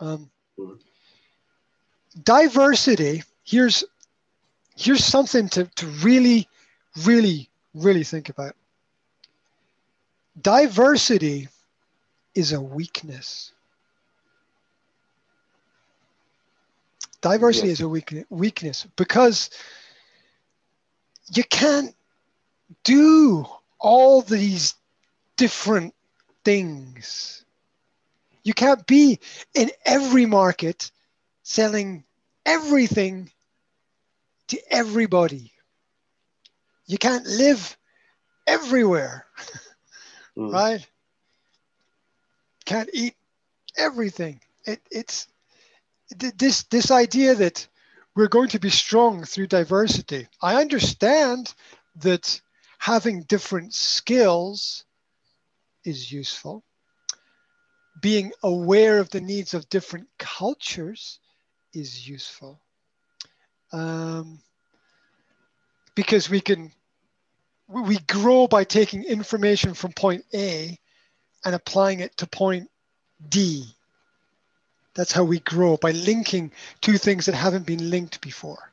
Um, diversity. Here's here's something to, to really, really, really think about. Diversity is a weakness. Diversity Yes. is a weak, weakness because you can't do all these different things. You can't be in every market selling everything to everybody. You can't live everywhere, Mm. right? Can't eat everything. It, it's this this idea that we're going to be strong through diversity. I understand that having different skills is useful. Being aware of the needs of different cultures is useful. Um, because we can we grow by taking information from point A and applying it to point D. That's how we grow by linking two things that haven't been linked before.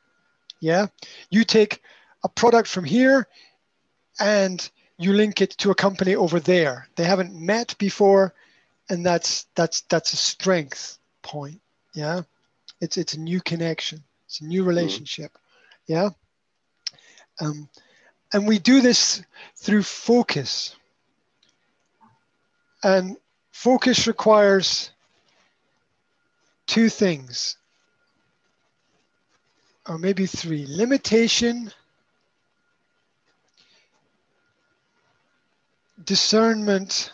Yeah, you take a product from here and you link it to a company over there. They haven't met before, and that's that's that's a strength point. Yeah, it's it's a new connection. It's a new relationship. Yeah, um, and we do this through focus. And focus requires two things, or maybe three limitation, discernment,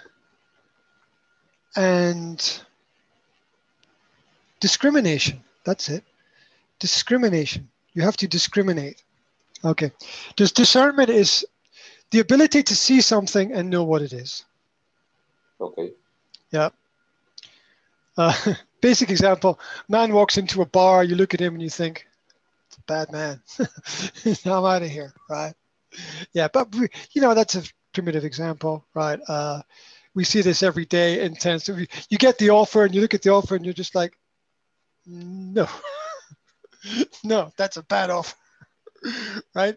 and discrimination. That's it. Discrimination. You have to discriminate. Okay. Just discernment is the ability to see something and know what it is. Okay. Yeah. Uh, basic example man walks into a bar, you look at him and you think, it's a bad man. I'm out of here, right? Yeah, but we, you know, that's a primitive example, right? Uh, we see this every day intense. You you get the offer and you look at the offer and you're just like, no, no, that's a bad offer, right?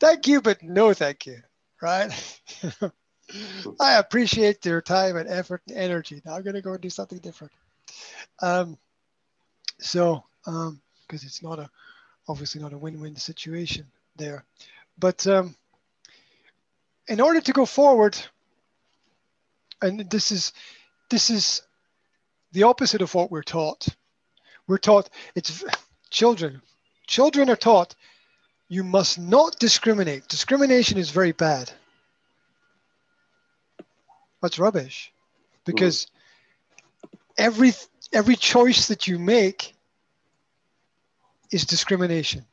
Thank you, but no thank you, right? I appreciate your time and effort and energy. Now I'm going to go and do something different. Um, so, because it's not a, obviously not a win-win situation there, but um, in order to go forward, and this is, this is the opposite of what we're taught. We're taught it's children. Children are taught you must not discriminate. Discrimination is very bad. That's rubbish, because every every choice that you make is discrimination.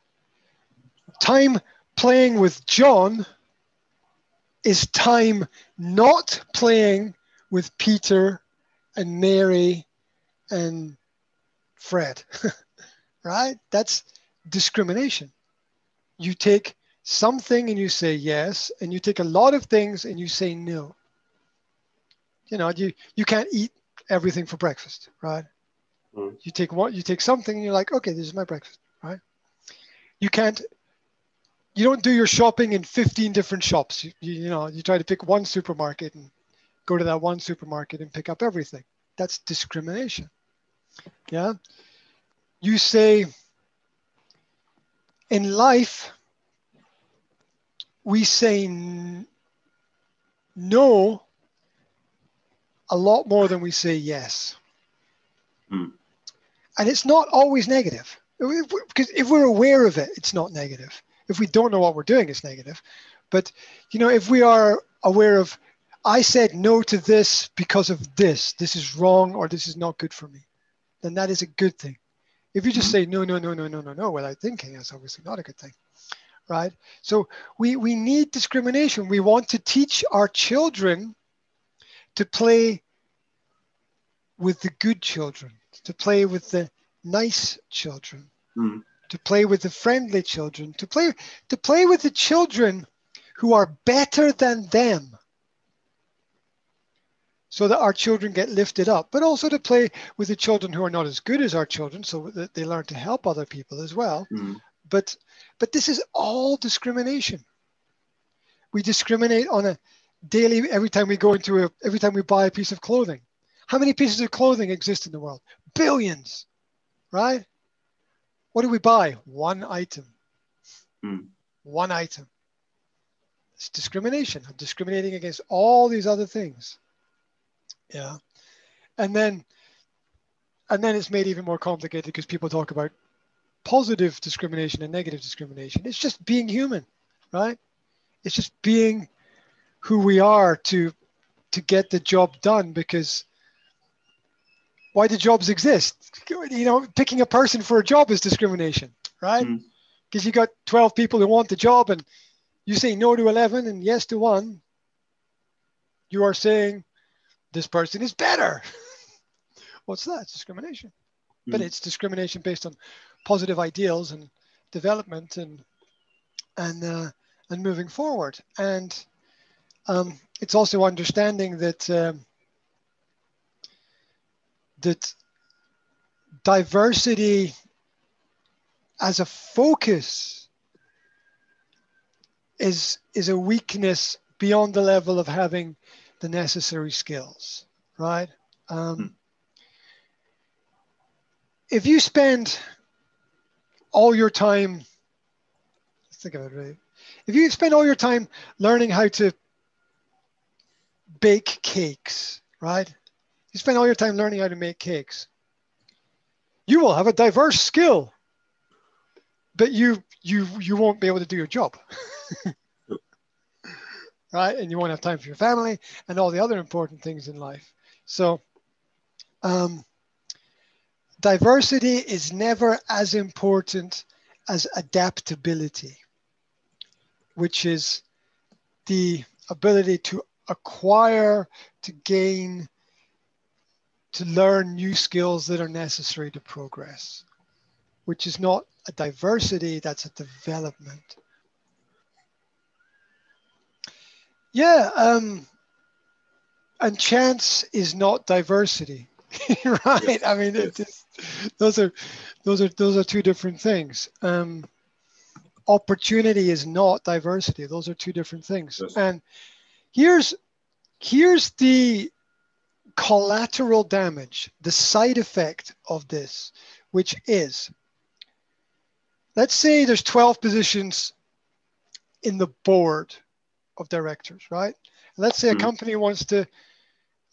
Time playing with John is time not playing with Peter and Mary and Fred, right? That's discrimination. You take something and you say yes, and you take a lot of things and you say no. You know, you, you can't eat everything for breakfast, right? Mm. You take one, you take something and you're like, okay, this is my breakfast, right? You can't, you don't do your shopping in 15 different shops. You, you, you know, you try to pick one supermarket and go to that one supermarket and pick up everything. That's discrimination. Yeah. You say, in life, we say no a lot more than we say yes. Hmm. And it's not always negative. Because if we're aware of it, it's not negative. If we don't know what we're doing, it's negative. But you know, if we are aware of, I said no to this because of this, this is wrong or this is not good for me, then that is a good thing. If you just say no, no, no, no, no, no, no without thinking, that's obviously not a good thing. Right? So we, we need discrimination. We want to teach our children to play with the good children, to play with the nice children, Mm. to play with the friendly children, to play to play with the children who are better than them. So that our children get lifted up, but also to play with the children who are not as good as our children so that they learn to help other people as well. Mm. But but this is all discrimination. We discriminate on a daily every time we go into a every time we buy a piece of clothing. How many pieces of clothing exist in the world? Billions, right? What do we buy? One item. Mm. One item. It's discrimination. I'm discriminating against all these other things. Yeah. And then and then it's made even more complicated because people talk about positive discrimination and negative discrimination. It's just being human, right? It's just being who we are to to get the job done because why do jobs exist? You know, picking a person for a job is discrimination, right? Because mm. you got 12 people who want the job and you say no to 11 and yes to one. You are saying this person is better. What's that? It's discrimination. Mm. But it's discrimination based on positive ideals and development and and uh, and moving forward. And um, it's also understanding that um, that diversity as a focus is is a weakness beyond the level of having the necessary skills, right? Um, hmm. If you spend all your time, let's think of it right. If you spend all your time learning how to bake cakes, right? You spend all your time learning how to make cakes. You will have a diverse skill, but you you you won't be able to do your job. right? And you won't have time for your family and all the other important things in life. So um, diversity is never as important as adaptability, which is the ability to acquire, to gain, to learn new skills that are necessary to progress, which is not a diversity, that's a development. Yeah, um, and chance is not diversity, right? I mean, yes. those are those are those are two different things. Um, opportunity is not diversity; those are two different things. Yes. And here's here's the collateral damage, the side effect of this, which is, let's say there's 12 positions in the board of directors, right? Let's say a mm-hmm. company wants to,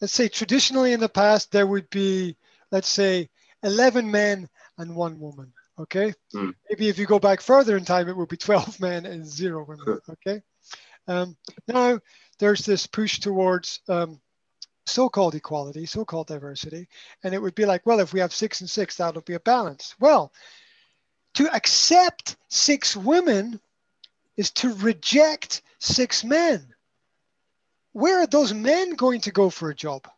let's say traditionally in the past, there would be, let's say, 11 men and one woman. Okay. Mm. Maybe if you go back further in time, it would be 12 men and zero women. Okay. Um, now there's this push towards um, so-called equality, so-called diversity, and it would be like, well, if we have six and six, that'll be a balance. Well, to accept six women is to reject six men. Where are those men going to go for a job?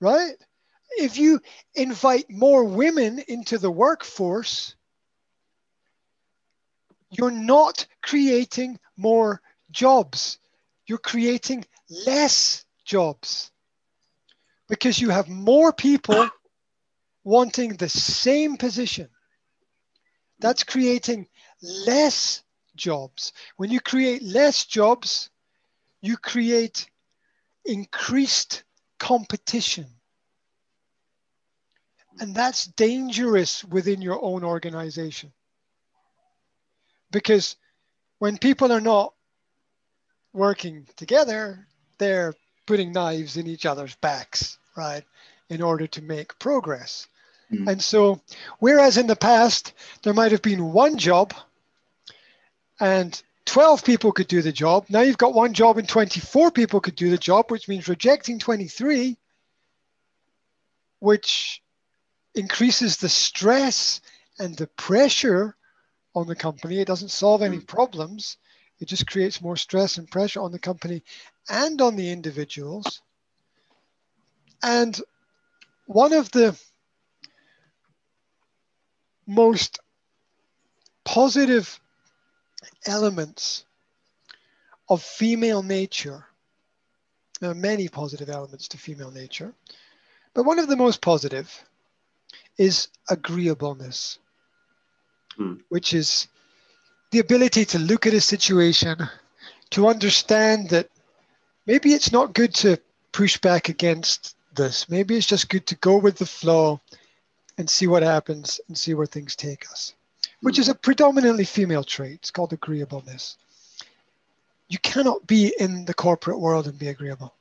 Right? If you invite more women into the workforce, you're not creating more jobs. You're creating less jobs because you have more people wanting the same position. That's creating less jobs. When you create less jobs, you create increased competition. And that's dangerous within your own organization. Because when people are not working together, they're putting knives in each other's backs, right, in order to make progress. Mm. And so, whereas in the past, there might have been one job and 12 people could do the job, now you've got one job and 24 people could do the job, which means rejecting 23, which increases the stress and the pressure on the company. It doesn't solve any mm. problems. It just creates more stress and pressure on the company and on the individuals. And one of the most positive elements of female nature There are many positive elements to female nature, but one of the most positive is agreeableness, Hmm. which is the ability to look at a situation, to understand that maybe it's not good to push back against this. Maybe it's just good to go with the flow and see what happens and see where things take us, which is a predominantly female trait. It's called agreeableness. You cannot be in the corporate world and be agreeable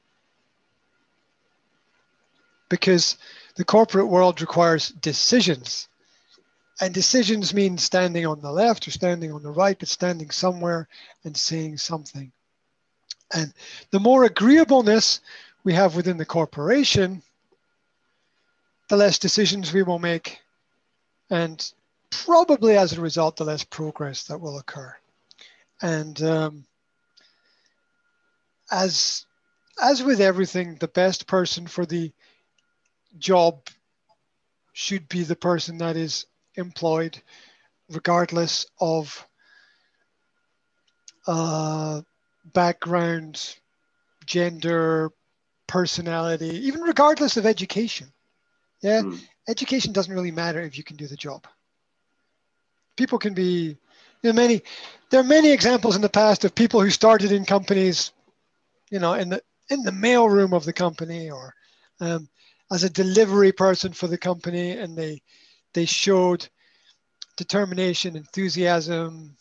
because the corporate world requires decisions. And decisions mean standing on the left or standing on the right, but standing somewhere and saying something. And the more agreeableness we have within the corporation, the less decisions we will make. And probably as a result, the less progress that will occur. And um, as, as with everything, the best person for the job should be the person that is employed, regardless of uh, background, gender, personality, even regardless of education. Yeah, Mm. education doesn't really matter if you can do the job. People can be, you know, many. There are many examples in the past of people who started in companies, you know, in the in the mailroom of the company or um, as a delivery person for the company, and they they showed determination, enthusiasm,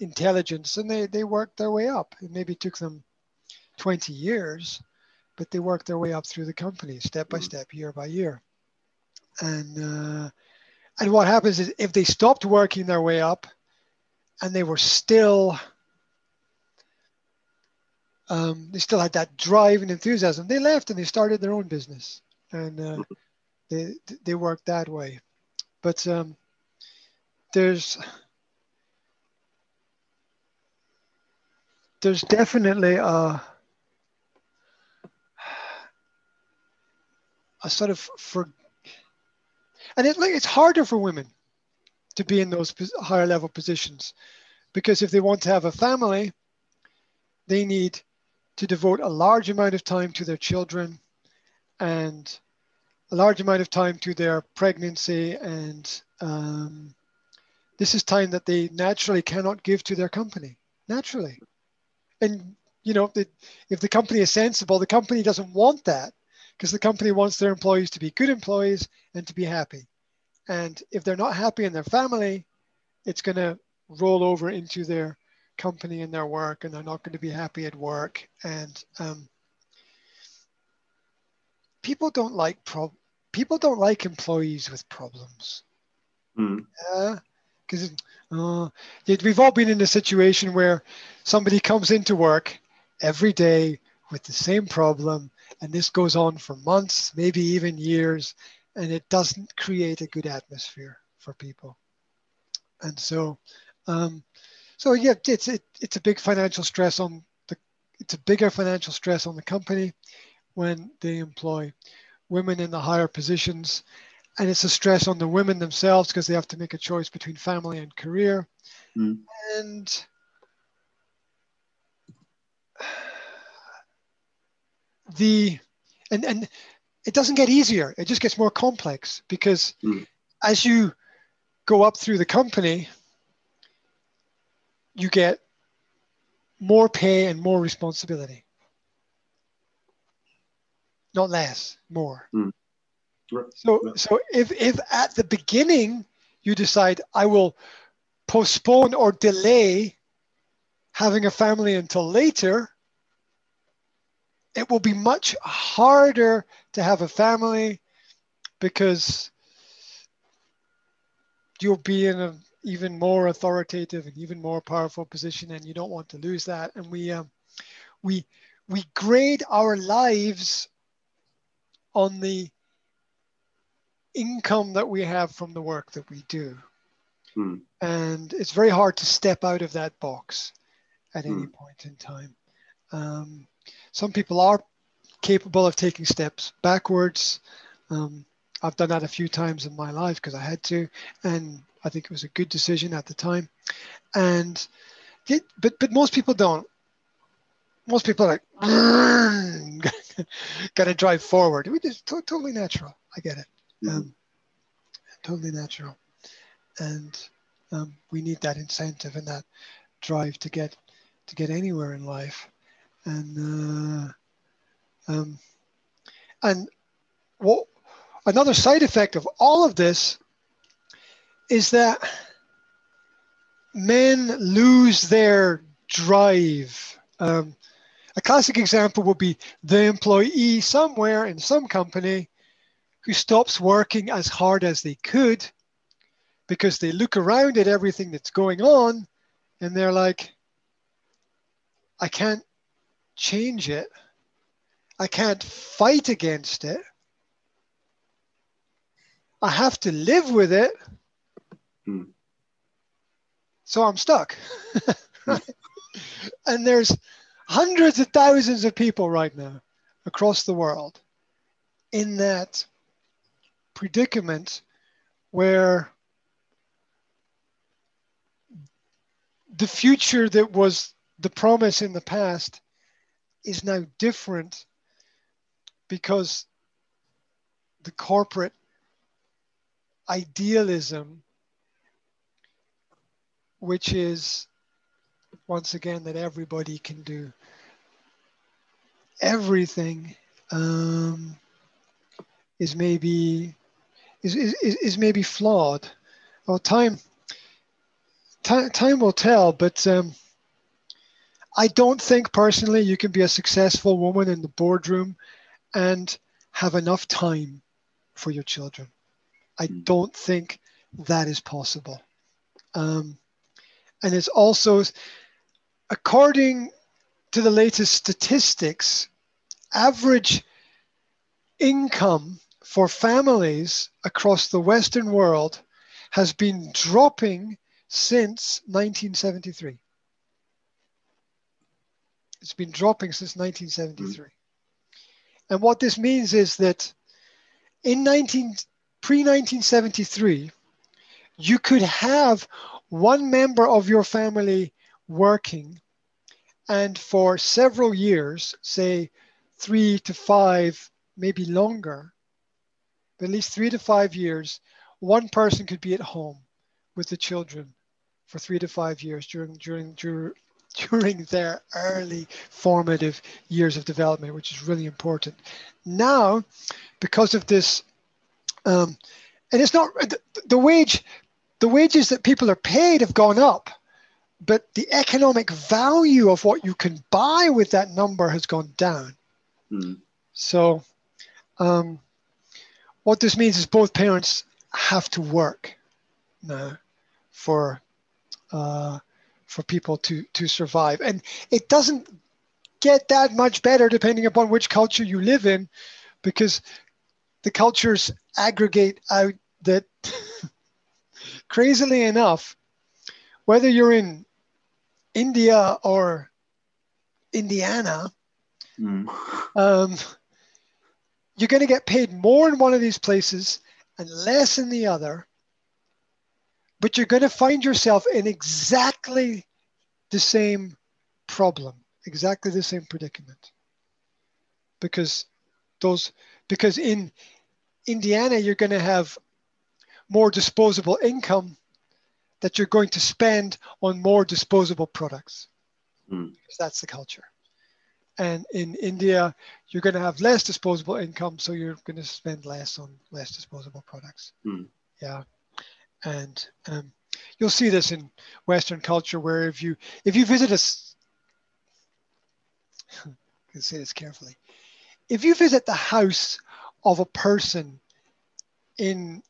intelligence, and they they worked their way up. It maybe took them 20 years, but they worked their way up through the company step by Mm. step, year by year. And uh, and what happens is if they stopped working their way up, and they were still um, they still had that drive and enthusiasm, they left and they started their own business, and uh, they they worked that way. But um, there's there's definitely a a sort of for and it it's harder for women to be in those higher level positions because if they want to have a family they need to devote a large amount of time to their children and a large amount of time to their pregnancy and um, this is time that they naturally cannot give to their company naturally. And you know the, if the company is sensible the company doesn't want that because the company wants their employees to be good employees and to be happy. And if they're not happy in their family it's going to roll over into their company and their work and they're not going to be happy at work. And um, people don't like pro- people don't like employees with problems. Mm. because uh, we've all been in a situation where somebody comes into work every day with the same problem and this goes on for months maybe even years and it doesn't create a good atmosphere for people. And so um, so yeah it's it, it's a big financial stress on the it's a bigger financial stress on the company when they employ women in the higher positions. And it's a stress on the women themselves because they have to make a choice between family and career. Mm. and the and and it doesn't get easier. It just gets more complex because Mm. as you go up through the company you get more pay and more responsibility. Not less more. Right. so so if if at the beginning you decide i will postpone or delay having a family until later it will be much harder to have a family because you'll be in an even more authoritative and even more powerful position and you don't want to lose that and we um, we we grade our lives on the income that we have from the work that we do Mm. and it's very hard to step out of that box at any Mm. point in time um, some people are capable of taking steps backwards. Um, I've done that a few times in my life because I had to, and I think it was a good decision at the time. And it, but but most people don't. most people are like, got to drive forward. We just to- totally natural. I get it. Mhm. Um, totally natural, and um, we need that incentive and that drive to get to get anywhere in life, and uh, um, and what another side effect of all of this is that men lose their drive. Um, a classic example would be the employee somewhere in some company who stops working as hard as they could because they look around at everything that's going on and they're like, I can't change it. I can't fight against it. I have to live with it. Hmm. So I'm stuck. and there's hundreds of thousands of people right now across the world in that predicament where the future that was the promise in the past is now different because the corporate idealism, which is once again that everybody can do everything, um, is maybe is, is, is maybe flawed. Well, time time, time will tell, but um, I don't think personally you can be a successful woman in the boardroom and have enough time for your children. I Mm. don't think that is possible. Um, and it's also, according to the latest statistics, average income for families across the Western world has been dropping since 1973. It's been dropping since 1973. Mm-hmm. And what this means is that in 19 pre 1973, you could have one member of your family working, and for several years, say three to five, maybe longer, but at least three to five years, one person could be at home with the children for three to five years during during during their early formative years of development, which is really important. Now, because of this, um, and it's not the, the wage, the wages that people are paid have gone up, but the economic value of what you can buy with that number has gone down. Mm. So, um, what this means is both parents have to work now for uh, for people to to survive, and it doesn't get that much better depending upon which culture you live in, because the cultures aggregate out that crazily enough, whether you're in India or Indiana, Mm. um, you're going to get paid more in one of these places and less in the other, but you're going to find yourself in exactly the same problem, exactly the same predicament. Because those, because in Indiana, you're going to have more disposable income that you're going to spend on more disposable products. Mm. Because that's the culture. And in India, you're going to have less disposable income, so you're going to spend less on less disposable products. Mm. Yeah, and um, you'll see this in Western culture, where if you if you visit us, I can say this carefully, if you visit the house of a person in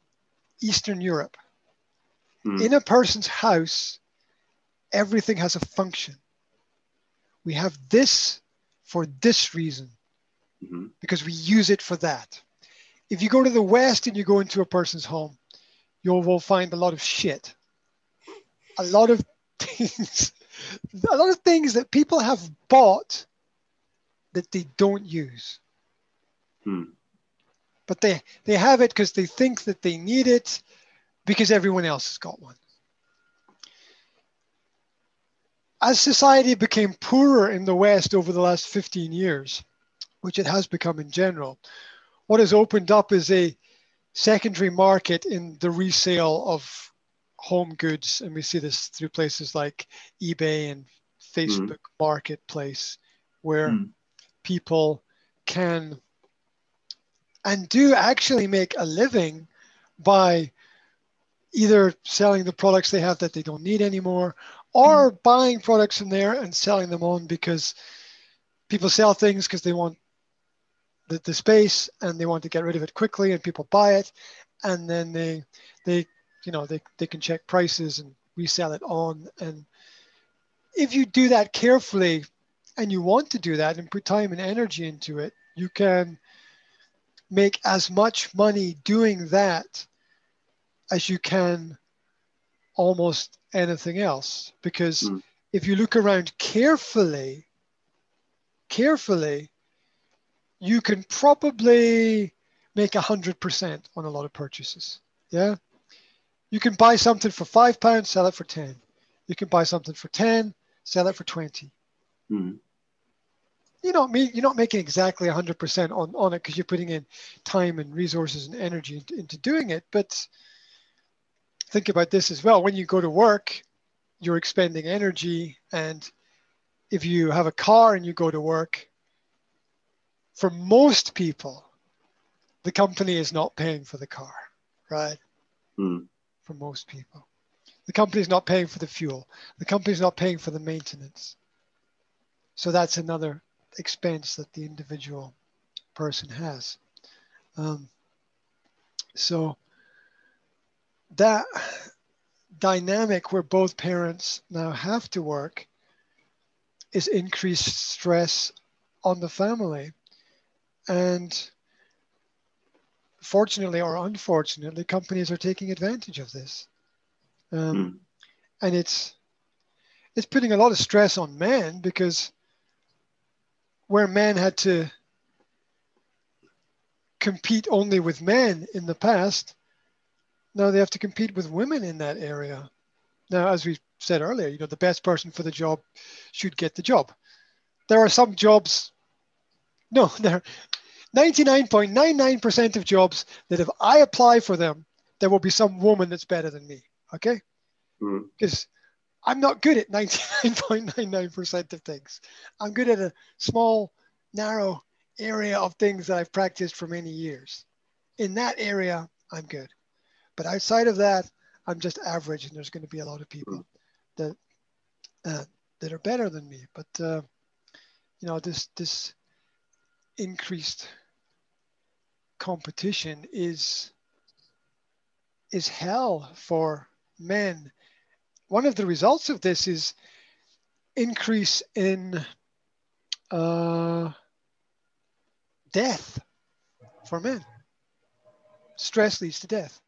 Eastern Europe, Mm. in a person's house, everything has a function. We have this for this reason Mhm. because we use it for that. If you go to the West and you go into a person's home, you will find a lot of shit. A lot of things, a lot of things that people have bought that they don't use. Mm. But they, they have it because they think that they need it because everyone else has got one. as society became poorer in the West over the last 15 years, which it has become in general, what has opened up is a secondary market in the resale of home goods. And we see this through places like eBay and Facebook mm. Marketplace, where mm. people can and do actually make a living by either selling the products they have that they don't need anymore or mm. buying products from there and selling them on because people sell things because they want the, the space and they want to get rid of it quickly and people buy it. And then they they you know they, they can check prices and resell it on. And if you do that carefully and you want to do that and put time and energy into it you can make as much money doing that as you can almost anything else. Because mm. if you look around carefully carefully you can probably make a hundred percent on a lot of purchases. Yeah. You can buy something for five pounds, sell it for 10. You can buy something for 10, sell it for 20. Mm. You know, you're not making exactly 100% on, on it because you're putting in time and resources and energy into, into doing it. But think about this as well. When you go to work, you're expending energy. And if you have a car and you go to work, for most people, the company is not paying for the car, right? Mm. For most people, the company is not paying for the fuel. The company is not paying for the maintenance. So that's another expense that the individual person has. Um, so that dynamic where both parents now have to work is increased stress on the family and fortunately or unfortunately, companies are taking advantage of this. Um, mm. And it's it's putting a lot of stress on men because where men had to compete only with men in the past, now they have to compete with women in that area. Now, as we said earlier, you know, the best person for the job should get the job. There are some jobs no, there 99.99% of jobs that if I apply for them, there will be some woman that's better than me. Okay? Because mm-hmm. I'm not good at 99.99% of things. I'm good at a small, narrow area of things that I've practiced for many years. In that area, I'm good. But outside of that, I'm just average, and there's going to be a lot of people that uh, that are better than me. But uh, you know, this this increased competition is is hell for men. One of the results of this is increase in uh, death for men. Stress leads to death.